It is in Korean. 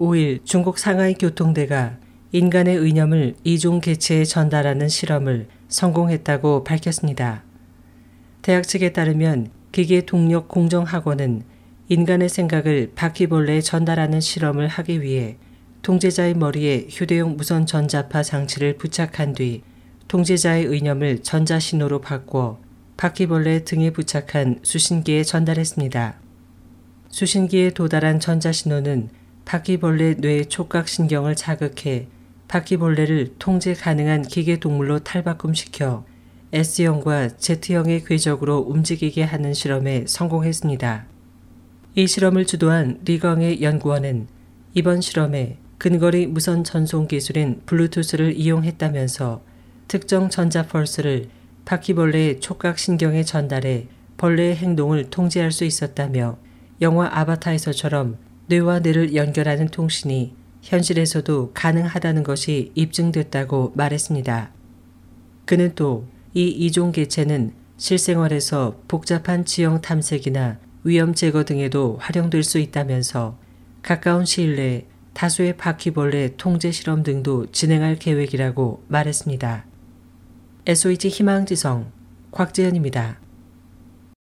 5일 중국 상하이 교통대가 인간의 의념을 이종 개체에 전달하는 실험을 성공했다고 밝혔습니다. 대학 측에 따르면 기계 동력 공정학원은 인간의 생각을 바퀴벌레에 전달하는 실험을 하기 위해 통제자의 머리에 휴대용 무선 전자파 장치를 부착한 뒤 통제자의 의념을 전자신호로 바꿔 바퀴벌레 등에 부착한 수신기에 전달했습니다. 수신기에 도달한 전자신호는 바퀴벌레 뇌 촉각신경을 자극해 바퀴벌레를 통제 가능한 기계 동물로 탈바꿈시켜 S형과 Z형의 궤적으로 움직이게 하는 실험에 성공했습니다. 이 실험을 주도한 리광의 연구원은 이번 실험에 근거리 무선 전송 기술인 블루투스를 이용했다면서 특정 전자 펄스를 바퀴벌레의 촉각 신경에 전달해 벌레의 행동을 통제할 수 있었다며 영화 아바타에서처럼 뇌와 뇌를 연결하는 통신이 현실에서도 가능하다는 것이 입증됐다고 말했습니다. 그는 또 이 이종 개체는 실생활에서 복잡한 지형 탐색이나 위험 제거 등에도 활용될 수 있다면서 가까운 시일 내에 다수의 바퀴벌레 통제 실험 등도 진행할 계획이라고 말했습니다. SOH 희망지성 곽재현입니다.